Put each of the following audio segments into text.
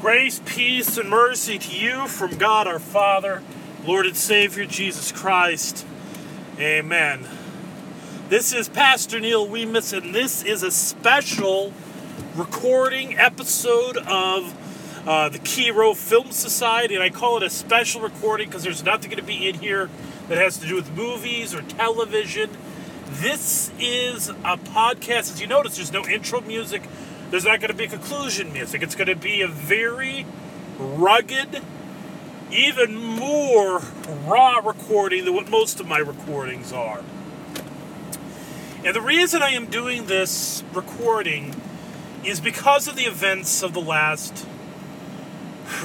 Grace, peace, and mercy to you from God our Father, Lord and Savior Jesus Christ. Amen. This is Pastor Neil Weemus, and this is a special recording episode of uh, the Kiro Film Society, and I call it a special recording because there's nothing going to be in here that has to do with movies or television. This is a podcast. As you notice, there's no intro music. There's not going to be conclusion music. It's going to be a very rugged, even more raw recording than what most of my recordings are. And the reason I am doing this recording is because of the events of the last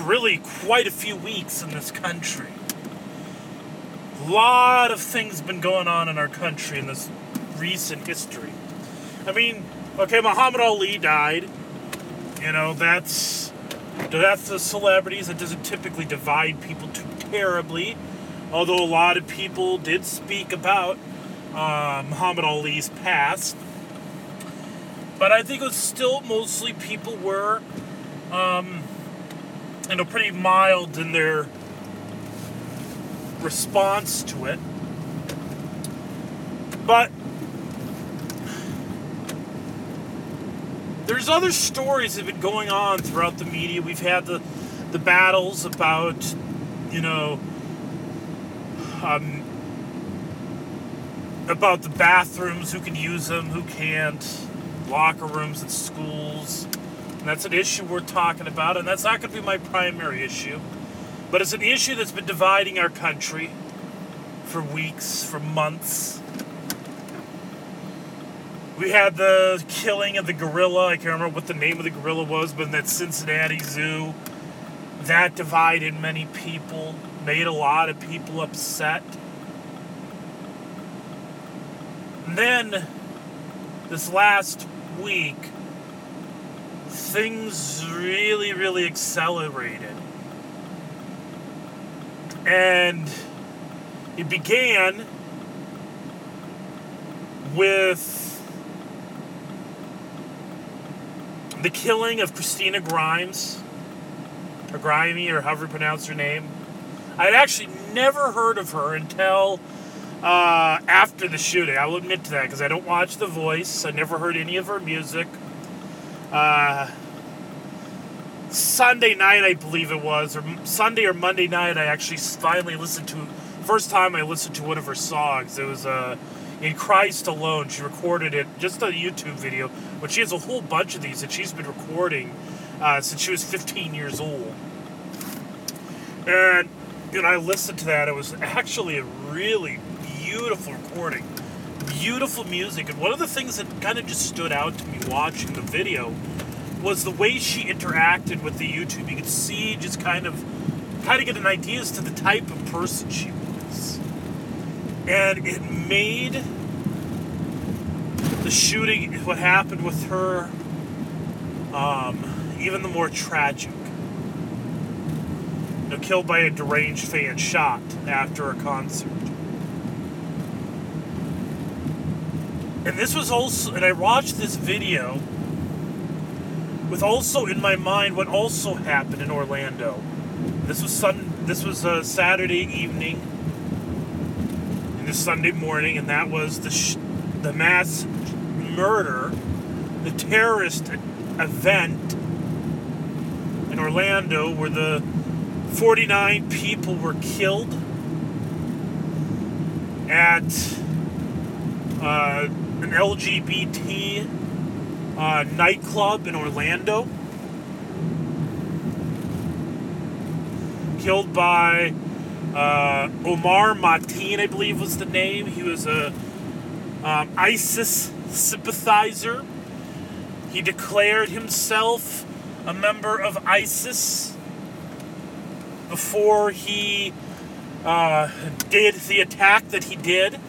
really quite a few weeks in this country. A lot of things have been going on in our country in this recent history. I mean, okay, Muhammad Ali died. You know, that's that's the celebrities. It doesn't typically divide people too terribly. Although a lot of people did speak about uh, Muhammad Ali's past. But I think it was still mostly people were, um, you know, pretty mild in their response to it. But there's other stories that have been going on throughout the media. We've had the the battles about, you know, um, about the bathrooms, who can use them, who can't, locker rooms at schools. And that's an issue we're talking about, and that's not going to be my primary issue. But it's an issue that's been dividing our country for weeks, for months. We had the killing of the gorilla. I can't remember what the name of the gorilla was, but in that Cincinnati zoo, that divided many people, made a lot of people upset. And then, this last week, things really, really accelerated. And it began with the killing of Christina Grimes, or Grimmie, or however you pronounce her name. I'd actually never heard of her until uh, after the shooting. I will admit to that because I don't watch The Voice. I never heard any of her music. Uh, Sunday night, I believe it was, or Sunday or Monday night, I actually finally listened to. First time I listened to one of her songs. It was uh, in Christ Alone. She recorded it just a YouTube video, but she has a whole bunch of these that she's been recording uh, since she was 15 years old. And know, I listened to that. It was actually a really beautiful recording, beautiful music. And one of the things that kind of just stood out to me watching the video was the way she interacted with the YouTube. You could see just kind of kind of get an idea as to the type of person she was. And it made the shooting, what happened with her, um, even the more tragic. You know, killed by a deranged fan, shot after a concert. And this was also, and I watched this video with also in my mind what also happened in Orlando. This was sun. This was a Saturday evening, Sunday morning, and that was the sh- the mass murder, the terrorist event in Orlando, where the 49 people were killed at uh, an LGBT uh, nightclub in Orlando. Killed by uh, Omar Mateen, I believe was the name. He was a um, ISIS sympathizer. He declared himself a member of ISIS before he uh, did the attack that he did.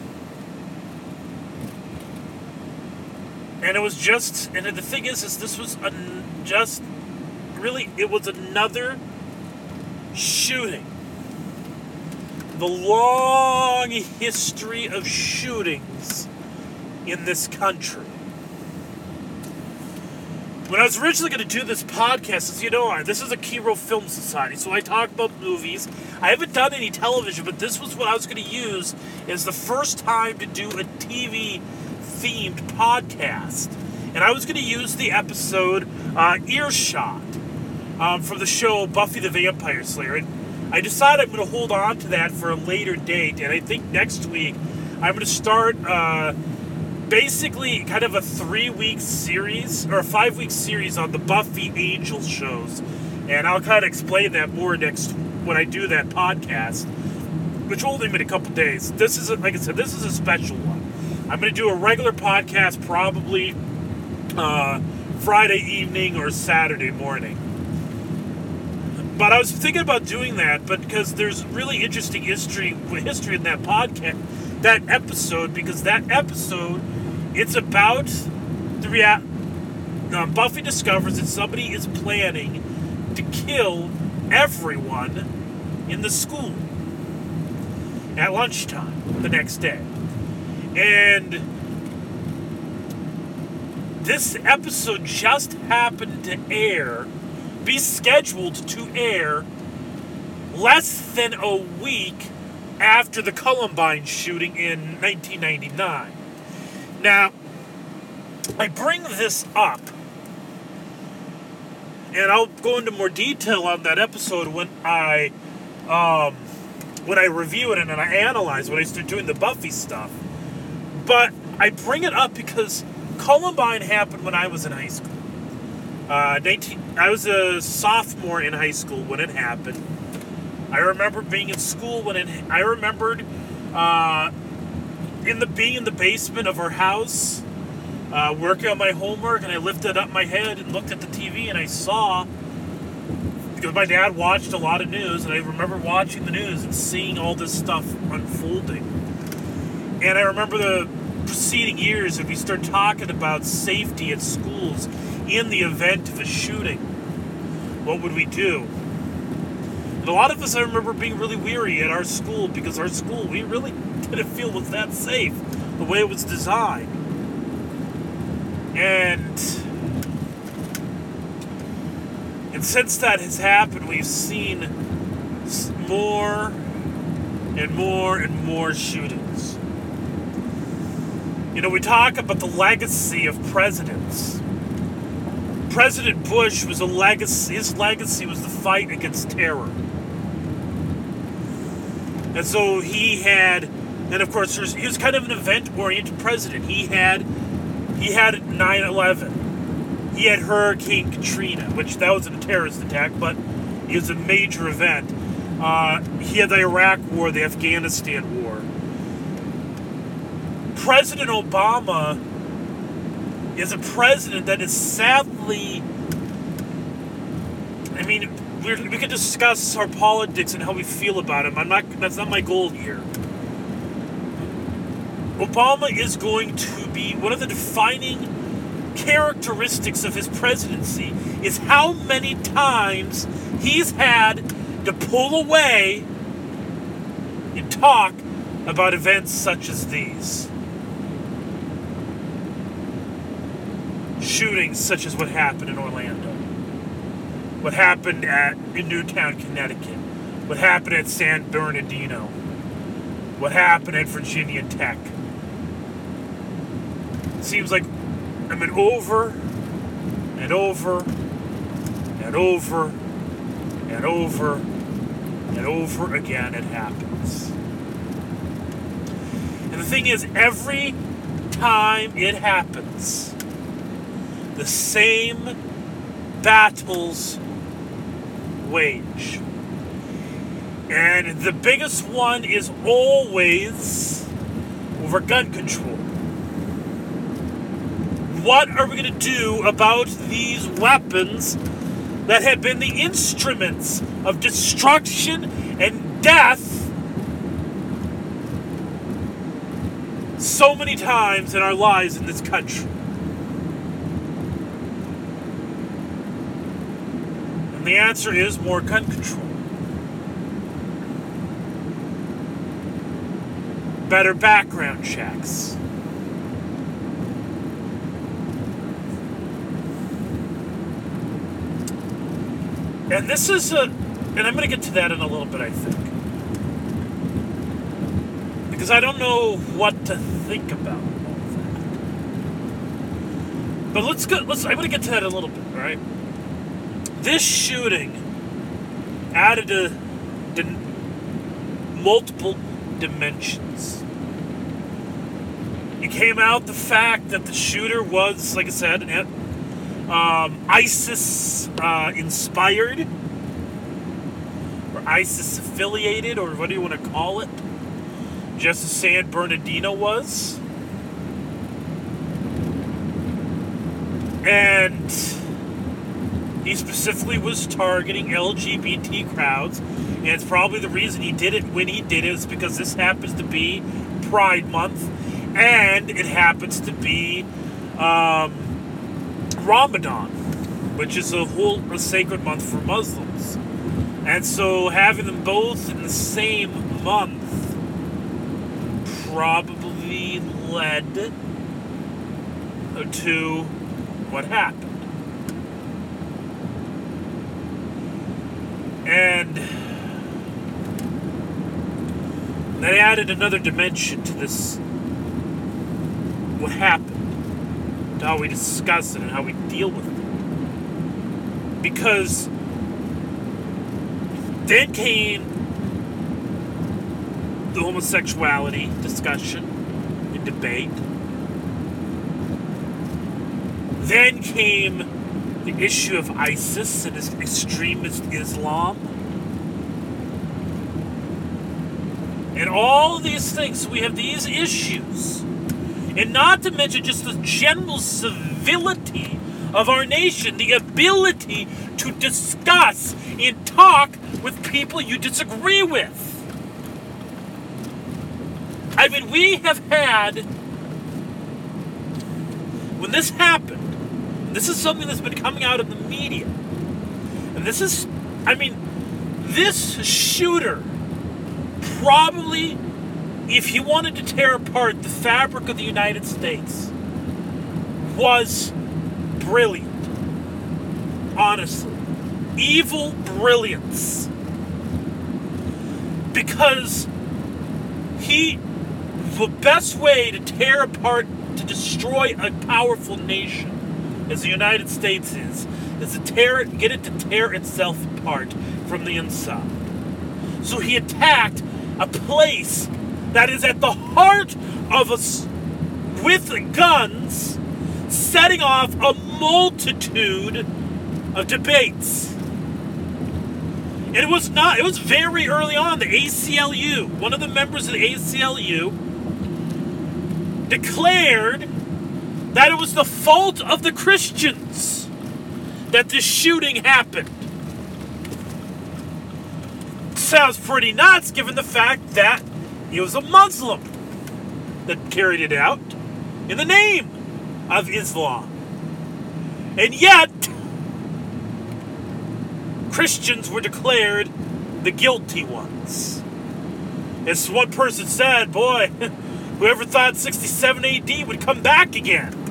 And it was just, and the thing is, is this was a, just really, it was another shooting. The long history of shootings in this country. when I was originally going to do this podcast, as you know, this is a Kiro Film Society, so I talk about movies. I haven't done any television, but this was what I was going to use as the first time to do a TV themed podcast. And I was going to use the episode uh, Earshot um, from the show Buffy the Vampire Slayer. And I decided I'm going to hold on to that for a later date. And I think next week I'm going to start uh, basically kind of a three week series or a five week series on the Buffy Angel shows. And I'll kind of explain that more next when I do that podcast, which will only be in a couple days. This is, a, like I said, this is a special one. I'm going to do a regular podcast probably uh, Friday evening or Saturday morning. But I was thinking about doing that, but because there's really interesting history history in that podcast, that episode, because that episode, it's about the rea- Buffy discovers that somebody is planning to kill everyone in the school at lunchtime the next day. And this episode just happened to air, be scheduled to air less than a week after the Columbine shooting in 1999. Now, I bring this up, and I'll go into more detail on that episode when I, um, when I review it and I analyze when I start doing the Buffy stuff. But I bring it up because Columbine happened when I was in high school. Uh, 19, I was a sophomore in high school when it happened. I remember being in school when it. I remembered uh, in the being in the basement of our house, uh, working on my homework, and I lifted up my head and looked at the TV, and I saw because my dad watched a lot of news, and I remember watching the news and seeing all this stuff unfolding. And I remember the preceding years, if we start talking about safety at schools in the event of a shooting, what would we do? And a lot of us, I remember being really weary at our school because our school, we really didn't feel was that safe the way it was designed. And and since that has happened, we've seen more and more and more shootings. You know, we talk about the legacy of presidents. President Bush was a legacy, his legacy was the fight against terror. And so he had, and of course, he was kind of an event-oriented president. He had, he had 9/11. He had Hurricane Katrina, which that was a terrorist attack, but it was a major event. Uh, he had the Iraq War, the Afghanistan War. President Obama is a president that is sadly. I mean, we could discuss our politics and how we feel about him. I'm not. That's not my goal here. Obama is going to be one of the defining characteristics of his presidency is how many times he's had to pull away and talk about events such as these. Shootings such as what happened in Orlando, what happened at in Newtown, Connecticut, what happened at San Bernardino, what happened at Virginia Tech. It seems like I mean over and over and over and over and over again it happens. And the thing is, every time it happens, the same battles wage. And the biggest one is always over gun control. What are we going to do about these weapons that have been the instruments of destruction and death so many times in our lives in this country? The answer is more gun control. Better background checks. And this is a, and I'm going to get to that in a little bit, I think. Because I don't know what to think about all that. But let's go, let's, I'm going to get to that in a little bit, all right? This shooting added a, multiple dimensions. It came out the fact that the shooter was, like I said, um, ISIS uh, inspired, or ISIS affiliated, or what do you want to call it? Just as San Bernardino was. And he specifically was targeting LGBT crowds and it's probably the reason he did it when he did it is because this happens to be Pride Month, and it happens to be um, Ramadan, which is a whole a sacred month for Muslims. And so having them both in the same month probably led to what happened. And that added another dimension to this. What happened, to how we discuss it and how we deal with it. Because then came the homosexuality discussion and debate. Then came the issue of ISIS and extremist Islam. and all these things. we have these issues. And not to mention just the general civility of our nation, the ability to discuss and talk with people you disagree with. I mean, we have had, when this happened, this is something that's been coming out in the media. And this is, I mean, this shooter probably, if he wanted to tear apart the fabric of the United States, was brilliant. Honestly. Evil brilliance. Because he, the best way to tear apart, to destroy a powerful nation, as the United States is, is to tear it, get it to tear itself apart from the inside. So he attacked a place that is at the heart of us with guns, setting off a multitude of debates. And it was not, it was very early on. The ACLU, one of the members of the ACLU, declared that it was the fault of the Christians that this shooting happened sounds pretty nuts given the fact that he was a Muslim that carried it out in the name of Islam. And yet, Christians were declared the guilty ones. As one person said, boy, whoever thought 67 AD would come back again?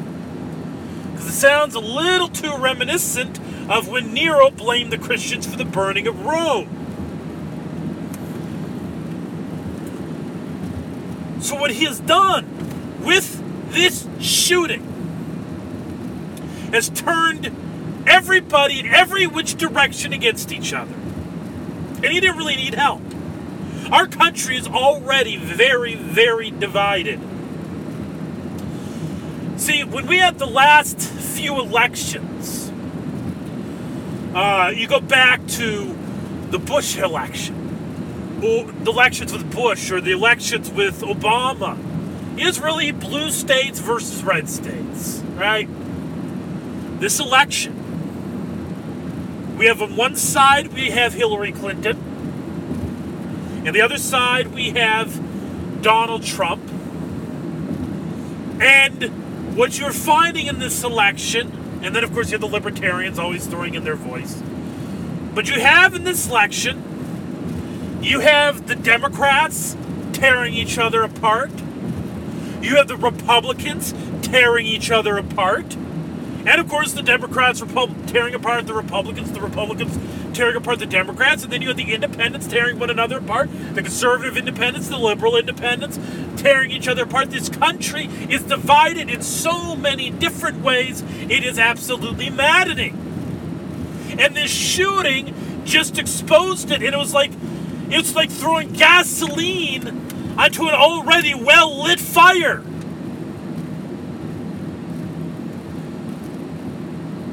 Sounds a little too reminiscent of when Nero blamed the Christians for the burning of Rome. So, what he has done with this shooting has turned everybody in every which direction against each other. And he didn't really need help. Our country is already very, very divided. See, when we had the last few elections, uh, you go back to the Bush election or the elections with Bush or the elections with Obama is really blue states versus red states, right? This election, we have on one side we have Hillary Clinton, and the other side we have Donald Trump. And what you're finding in this election, and then of course you have the libertarians always throwing in their voice, but you have in this election you have the Democrats tearing each other apart. You have the Republicans tearing each other apart. And of course, the Democrats tearing apart the Republicans, the Republicans tearing apart the Democrats, and then you have the independents tearing one another apart, the conservative independents, the liberal independents tearing each other apart. This country is divided in so many different ways, it is absolutely maddening. And this shooting just exposed it, and it was like it's like throwing gasoline onto an already well lit fire.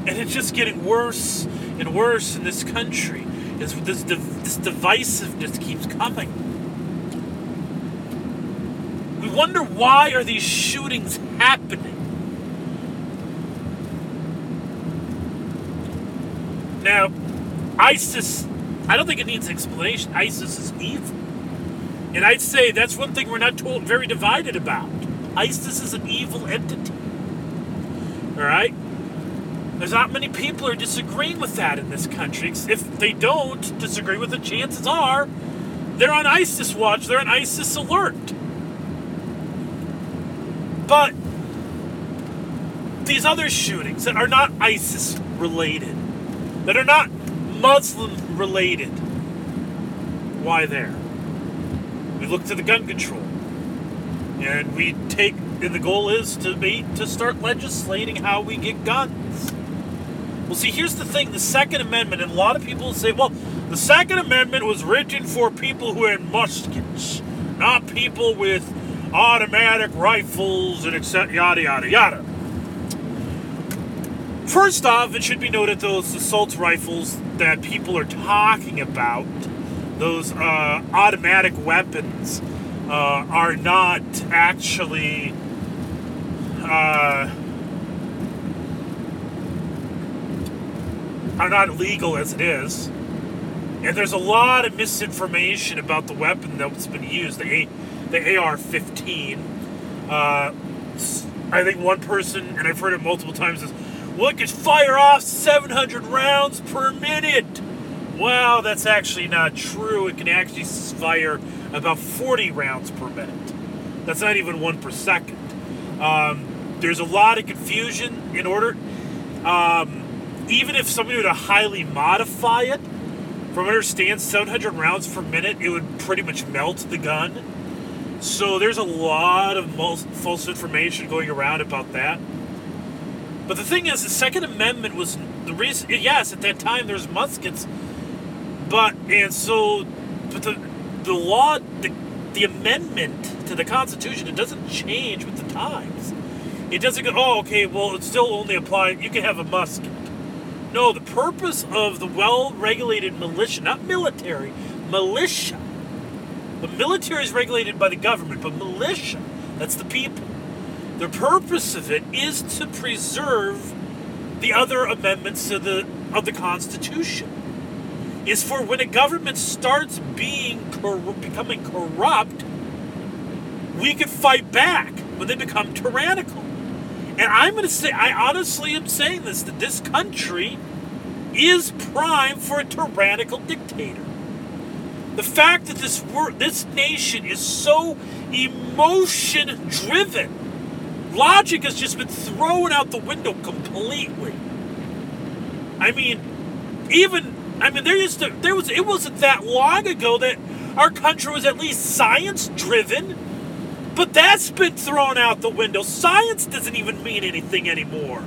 and it's just getting worse and worse in this country as this, this divisiveness keeps coming. We wonder why are these shootings happening? Now, ISIS, I don't think it needs explanation. ISIS is evil. And I'd say that's one thing we're not told very divided about. ISIS is an evil entity. All right? There's not many people are disagreeing with that in this country. If they don't disagree with it, chances are they're on ISIS watch, they're on ISIS alert. But these other shootings that are not ISIS related, that are not Muslim related, why there? We look to the gun control. And we take and the goal is to be to start legislating how we get guns. Well, see, here's the thing the Second Amendment, and a lot of people say, well, the Second Amendment was written for people who had muskets, not people with automatic rifles and etc. yada yada yada. First off, it should be noted those assault rifles that people are talking about, those uh, automatic weapons, uh, are not actually. Uh, are not legal as it is. And there's a lot of misinformation about the weapon that's been used, the, A- the AR 15. Uh, I think one person, and I've heard it multiple times, is, well, it fire off 700 rounds per minute. Well, that's actually not true. It can actually fire about 40 rounds per minute. That's not even one per second. Um, there's a lot of confusion in order. Um, even if somebody were to highly modify it, from what I understand, 700 rounds per minute, it would pretty much melt the gun. So there's a lot of false information going around about that. But the thing is, the Second Amendment was the reason. Yes, at that time there's muskets, but and so, but the the law, the the amendment to the Constitution, it doesn't change with the times. It doesn't go. Oh, okay. Well, it still only apply. You can have a musket. No, the purpose of the well regulated militia, not military, militia. The military is regulated by the government, but militia, that's the people. The purpose of it is to preserve the other amendments to the of the Constitution. Is for when a government starts being cor- becoming corrupt, we can fight back when they become tyrannical. And I'm going to say, I honestly am saying this, that this country is prime for a tyrannical dictator. The fact that this this nation is so emotion driven, logic has just been thrown out the window completely. I mean, even I mean there used to there was it wasn't that long ago that our country was at least science driven but that's been thrown out the window. Science doesn't even mean anything anymore.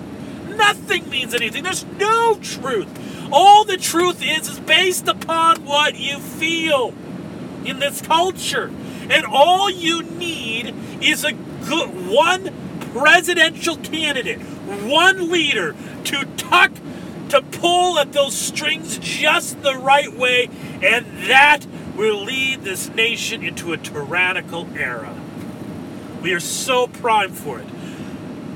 Nothing means anything. There's no truth. All the truth is is based upon what you feel in this culture. And all you need is a good one presidential candidate, one leader to tuck to pull at those strings just the right way, and that will lead this nation into a tyrannical era. We are so primed for it.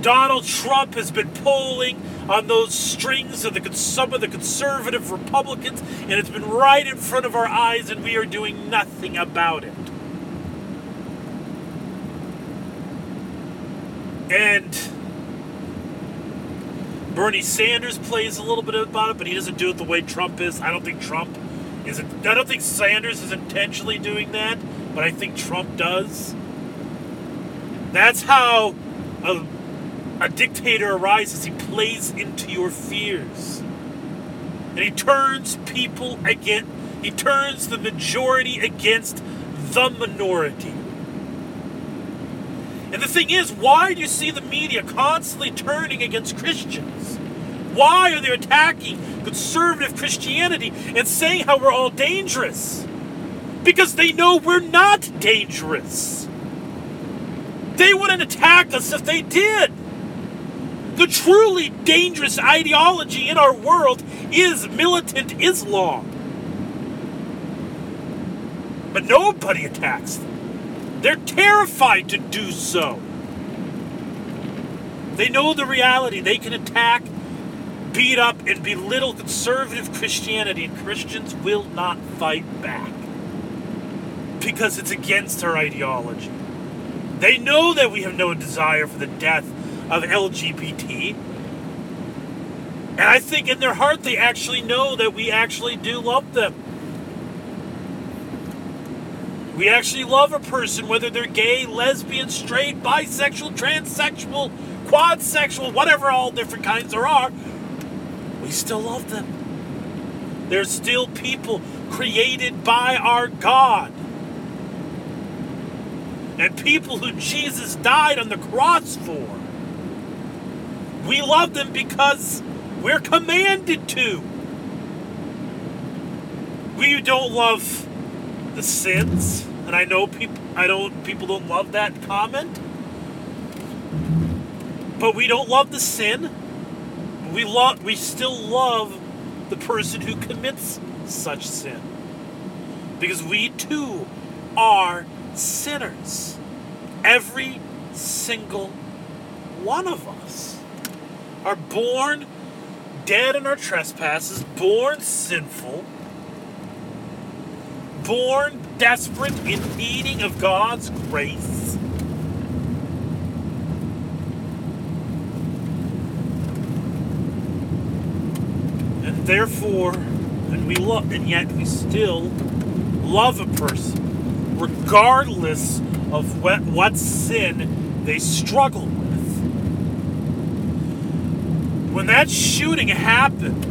Donald Trump has been pulling on those strings of the some of the conservative Republicans, and it's been right in front of our eyes, and we are doing nothing about it. And Bernie Sanders plays a little bit about it, but he doesn't do it the way Trump is. I don't think Trump is. I don't think Sanders is intentionally doing that, but I think Trump does. That's how a a dictator arises, he plays into your fears. And he turns people against, he turns the majority against the minority. And the thing is, why do you see the media constantly turning against Christians? Why are they attacking conservative Christianity and saying how we're all dangerous? Because they know we're not dangerous. They wouldn't attack us if they did. The truly dangerous ideology in our world is militant Islam. But nobody attacks them. They're terrified to do so. They know the reality. They can attack, beat up, and belittle conservative Christianity, and Christians will not fight back because it's against our ideology. They know that we have no desire for the death of LGBT. And I think in their heart they actually know that we actually do love them. We actually love a person, whether they're gay, lesbian, straight, bisexual, transsexual, quadsexual, whatever all different kinds there are. We still love them. They're still people created by our God. And people who Jesus died on the cross for. We love them because we're commanded to. We don't love the sins, and I know people I don't people don't love that comment. But we don't love the sin. We love we still love the person who commits such sin. Because we too are sinners. Every single one of us are born dead in our trespasses, born sinful, born desperate in needing of God's grace. And therefore, and we love, and yet we still love a person, regardless of what, what sin they struggle with when that shooting happened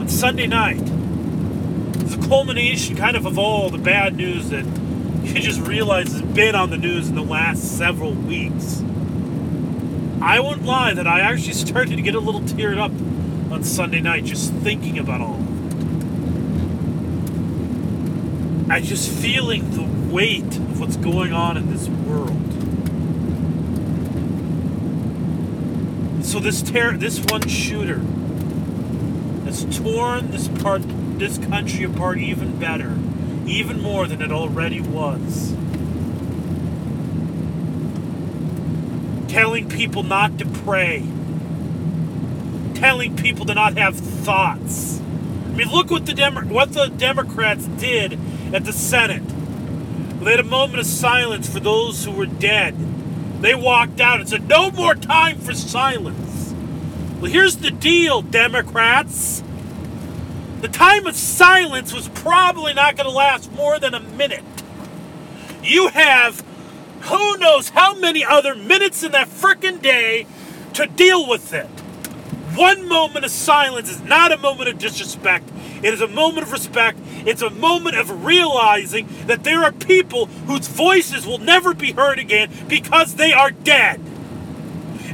on Sunday night, it was a culmination kind of of all the bad news that you just realize has been on the news in the last several weeks. I won't lie that I actually started to get a little teared up on Sunday night just thinking about all of it. I just feeling the weight of what's going on in this world. So this terror, this one shooter has torn this part, this country apart even better, even more than it already was. Telling people not to pray. Telling people to not have thoughts. I mean, look what the Demo- what the Democrats did at the Senate. Had a moment of silence for those who were dead they walked out and said, No more time for silence. Well, here's the deal, Democrats. The time of silence was probably not going to last more than a minute. You have who knows how many other minutes in that frickin' day to deal with it. One moment of silence is not a moment of disrespect. It is a moment of respect. It's a moment of realizing that there are people whose voices will never be heard again because they are dead.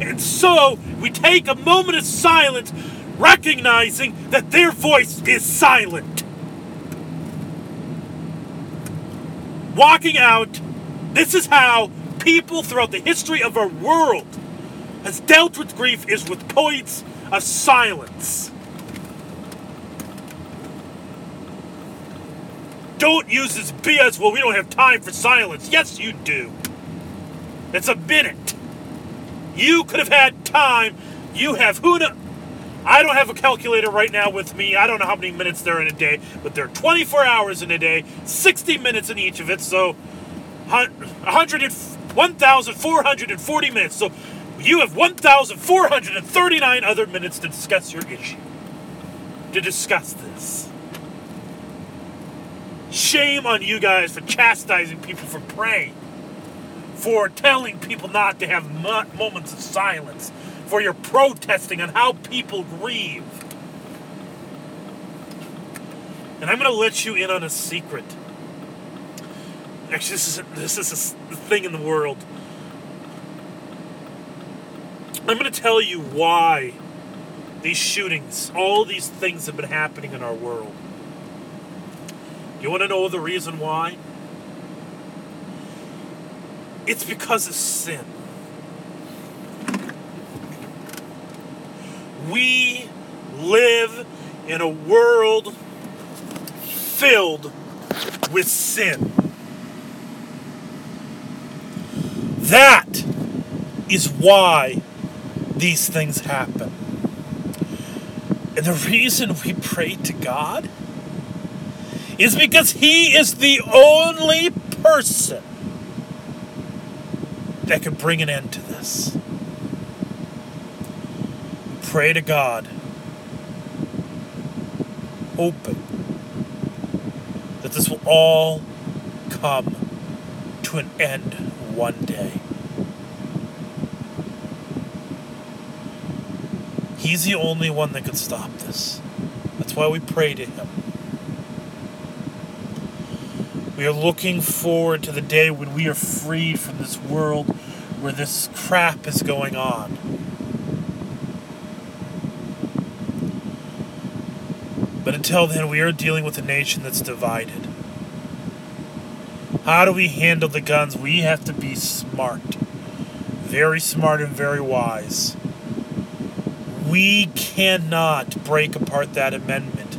And so we take a moment of silence, recognizing that their voice is silent. Walking out, this is how people throughout the history of our world has dealt with grief is with points of silence. Don't use this BS, well, we don't have time for silence. Yes, you do. It's a minute. You could have had time. You have who know. I don't have a calculator right now with me. I don't know how many minutes there are in a day, but there are 24 hours in a day, 60 minutes in each of it, so 100, 1,440 minutes. So you have 1,439 other minutes to discuss your issue. To discuss this. Shame on you guys for chastising people for praying. for telling people not to have mo- moments of silence, for your protesting on how people grieve. And I'm going to let you in on a secret. Actually, this is this is a thing in the world. I'm going to tell you why these shootings, all these things have been happening in our world. You want to know the reason why? It's because of sin. We live in a world filled with sin. That is why these things happen. And the reason we pray to God is because He is the only person that could bring an end to this. Pray to God, hoping that this will all come to an end one day. He's the only one that could stop this. That's why we pray to Him. We are looking forward to the day when we are freed from this world where this crap is going on. But until then, we are dealing with a nation that's divided. How do we handle the guns? We have to be smart. Very smart and very wise. We cannot break apart that amendment.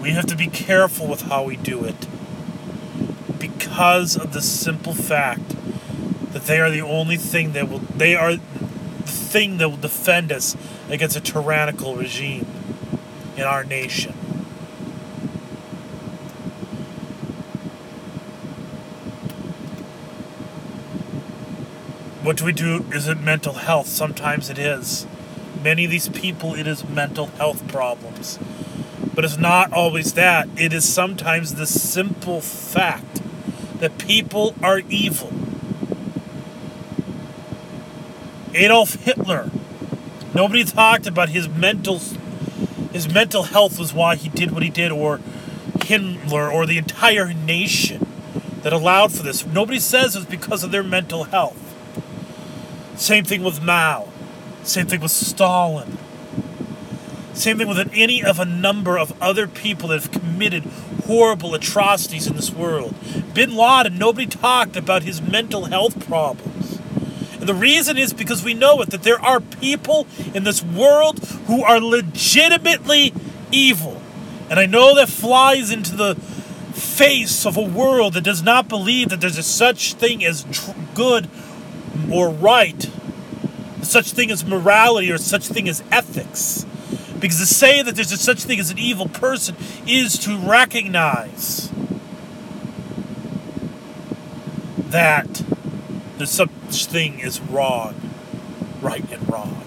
We have to be careful with how we do it because of the simple fact that they are the only thing that will they are the thing that will defend us against a tyrannical regime in our nation. What do we do? Is it mental health? Sometimes it is. Many of these people, it is mental health problems. But it's not always that. It is sometimes the simple fact that people are evil. Adolf Hitler. Nobody talked about his mental his mental health was why he did what he did or Himmler or the entire nation that allowed for this. Nobody says it's because of their mental health. Same thing with Mao. Same thing with Stalin. Same thing with any of a number of other people that have committed horrible atrocities in this world. Bin Laden, nobody talked about his mental health problems. And the reason is because we know it that there are people in this world who are legitimately evil. And I know that flies into the face of a world that does not believe that there's a such thing as tr- good or right such thing as morality or such thing as ethics. Because to say that there's a such thing as an evil person is to recognize that there's such thing as wrong, right and wrong.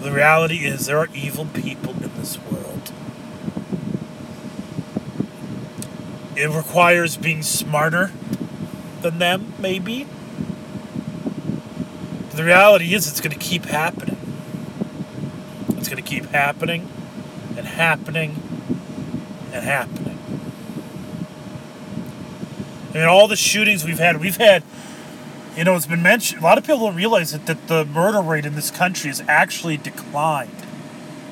The reality is there are evil people in this world. It requires being smarter than them, maybe the reality is, it's going to keep happening. It's going to keep happening and happening and happening. I mean, all the shootings we've had, we've had, you know, it's been mentioned, a lot of people don't realize that, that the murder rate in this country has actually declined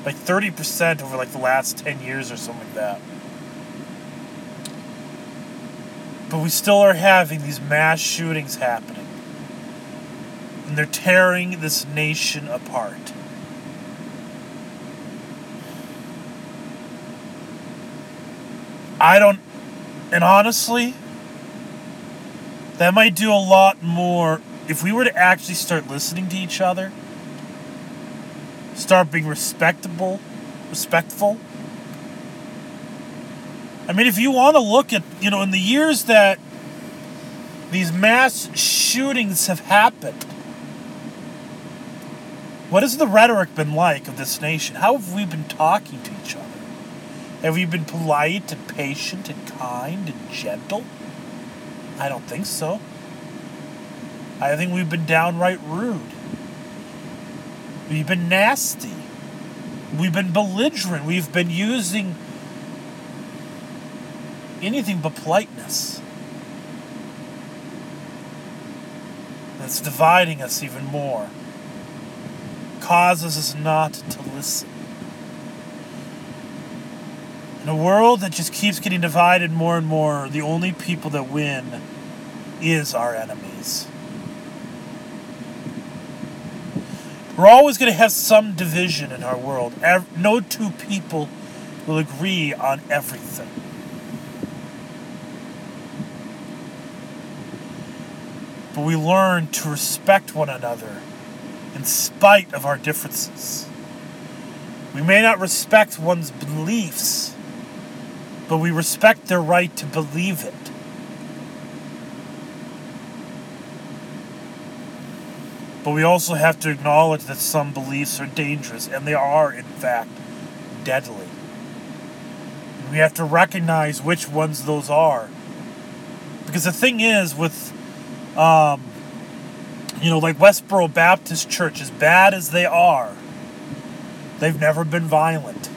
by 30% over like the last 10 years or something like that. But we still are having these mass shootings happening and they're tearing this nation apart. I don't, and honestly, that might do a lot more if we were to actually start listening to each other, start being respectable, respectful. I mean, if you want to look at, you know, in the years that these mass shootings have happened, what has the rhetoric been like of this nation? How have we been talking to each other? Have we been polite and patient and kind and gentle? I don't think so. I think we've been downright rude. We've been nasty. We've been belligerent. We've been using anything but politeness. That's dividing us even more. Causes us not to listen. In a world that just keeps getting divided more and more, the only people that win is our enemies. We're always going to have some division in our world. No two people will agree on everything. But we learn to respect one another in spite of our differences. We may not respect one's beliefs, but we respect their right to believe it. But we also have to acknowledge that some beliefs are dangerous, and they are, in fact, deadly. We have to recognize which ones those are. Because the thing is, with, um, you know, like Westboro Baptist Church, as bad as they are, they've never been violent.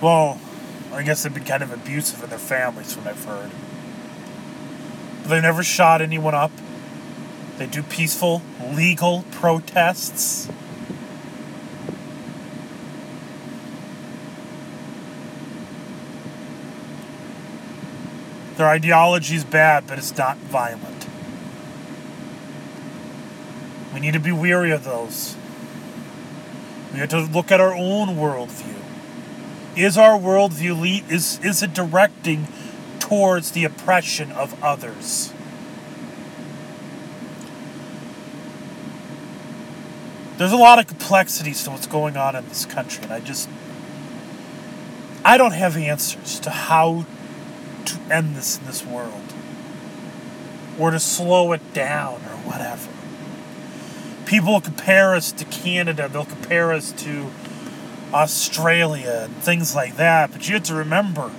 Well, I guess they've been kind of abusive in their families, from what I've heard. But they never shot anyone up. They do peaceful, legal protests. Their ideology is bad, but it's not violent. We need to be weary of those. We have to look at our own worldview. Is our worldview lead, is is it directing towards the oppression of others? there's a lot of complexities to what's going on in this country, and I just I don't have answers to how to end this in this world or to slow it down or whatever. People compare us to Canada, they'll compare us to Australia and things like that, but you have to remember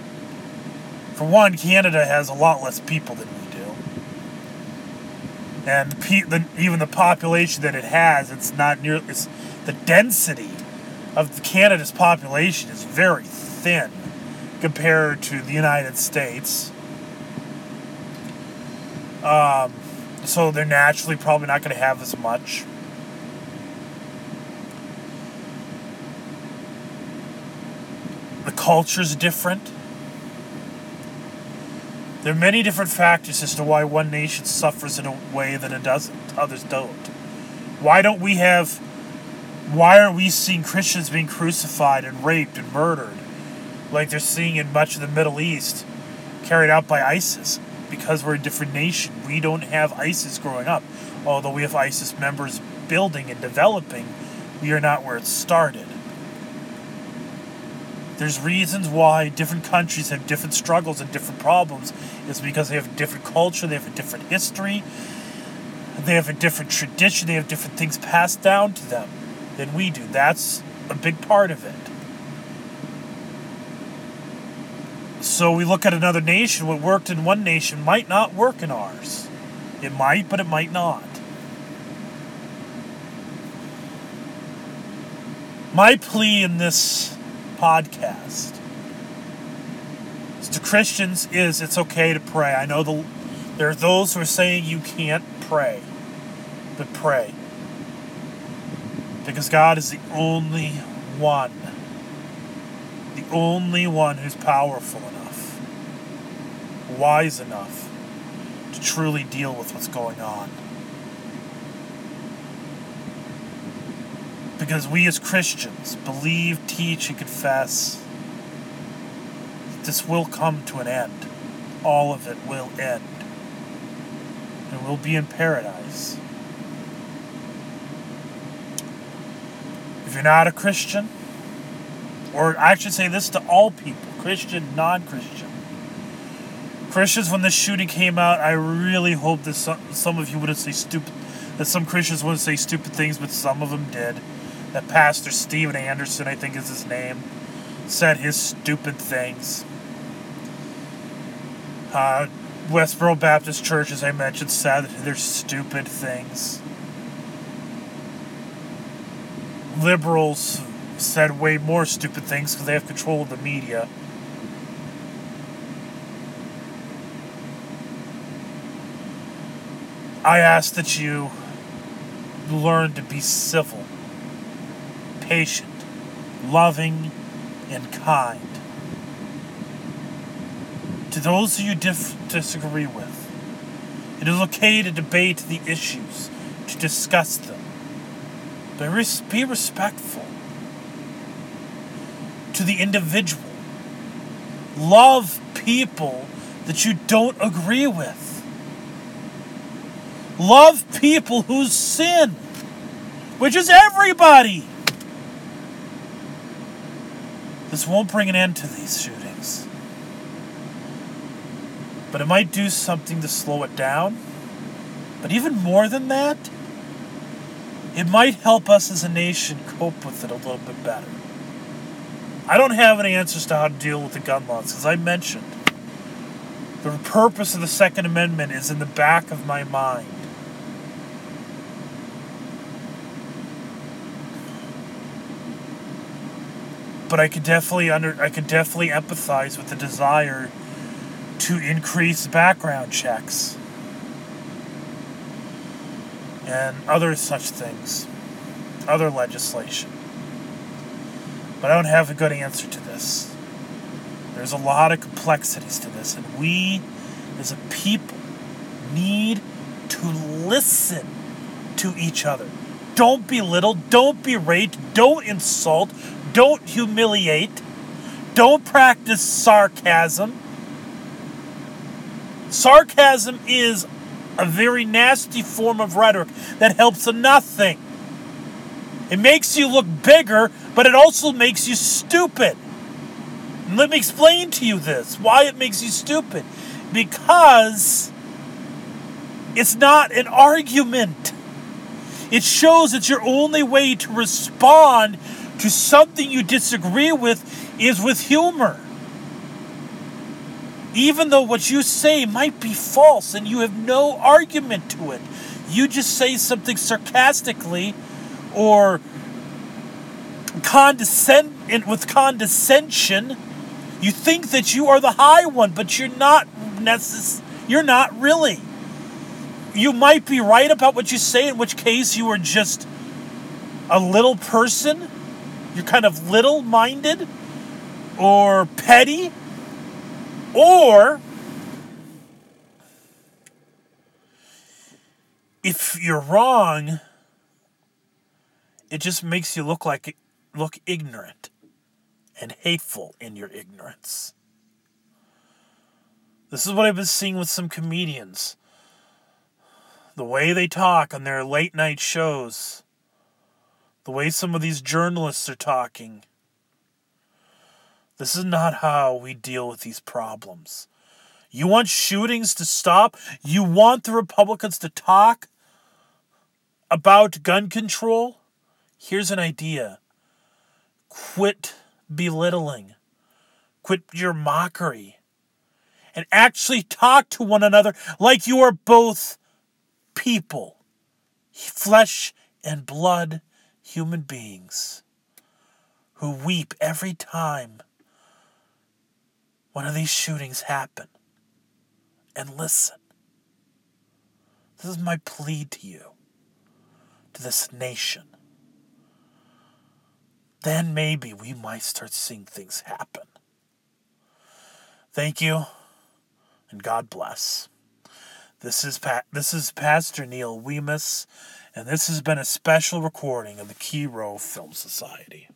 for one, Canada has a lot less people than we do. and the, the, even the population that it has, it's not near. It's the density of Canada's population is very thin compared to the United States. Um, so they're naturally probably not going to have as much. Culture's different. There are many different factors as to why one nation suffers in a way that it doesn't, others don't. Why don't we have, why are we seeing Christians being crucified and raped and murdered like they're seeing in much of the Middle East carried out by ISIS? Because we're a different nation. We don't have ISIS growing up. Although we have ISIS members building and developing, we are not where it started. There's reasons why different countries have different struggles and different problems. It's because they have a different culture, they have a different history, they have a different tradition, they have different things passed down to them than we do. That's a big part of it. So we look at another nation, what worked in one nation might not work in ours. It might, but it might not. My plea in this podcast to Christians is it's okay to pray. I know the there are those who are saying you can't pray, but pray. Because God is the only one, the only one who's powerful enough, wise enough to truly deal with what's going on. Because we as Christians believe, teach, and confess that this will come to an end. All of it will end. And we'll be in paradise. If you're not a Christian, or I should say this to all people Christian, non Christian. Christians, when this shooting came out, I really hope that some, some of you wouldn't say stupid, that some Christians wouldn't say stupid things, but some of them did that Pastor Steven Anderson, I think is his name, said his stupid things. Uh, Westboro Baptist Church, as I mentioned, said they're stupid things. Liberals said way more stupid things because they have control of the media. I ask that you learn to be civil, patient, loving, and kind. To those who you dif- disagree with, it is okay to debate the issues, to discuss them, but res- be respectful to the individual. Love people that you don't agree with. Love people who sin, which is everybody. This won't bring an end to these shootings. But it might do something to slow it down. But even more than that, it might help us as a nation cope with it a little bit better. I don't have any answers to how to deal with the gun laws, as I mentioned. The purpose of the Second Amendment is in the back of my mind. But I could definitely under I could definitely empathize with the desire to increase background checks and other such things, other legislation. But I don't have a good answer to this. There's a lot of complexities to this, and we as a people need to listen to each other. Don't belittle, don't berate, don't insult, don't humiliate. Don't practice sarcasm. Sarcasm is a very nasty form of rhetoric that helps nothing. It makes you look bigger, but it also makes you stupid. And let me explain to you this why it makes you stupid. Because it's not an argument. It shows it's your only way to respond to something you disagree with is with humor. Even though what you say might be false and you have no argument to it, you just say something sarcastically or condescend with condescension. You think that you are the high one, but you're not necess- you're not really. You might be right about what you say, in which case you are just a little person you're kind of little minded or petty or if you're wrong it just makes you look like look ignorant and hateful in your ignorance. This is what i've been seeing with some comedians. The way they talk on their late night shows the way some of these journalists are talking. This is not how we deal with these problems. You want shootings to stop? You want the Republicans to talk about gun control? Here's an idea quit belittling, quit your mockery, and actually talk to one another like you are both people, flesh and blood human beings who weep every time one of these shootings happen and listen. This is my plea to you, to this nation. Then maybe we might start seeing things happen. Thank you, and God bless. This is pa- this is Pastor Neil Wemus and this has been a special recording of the Key Row Film Society.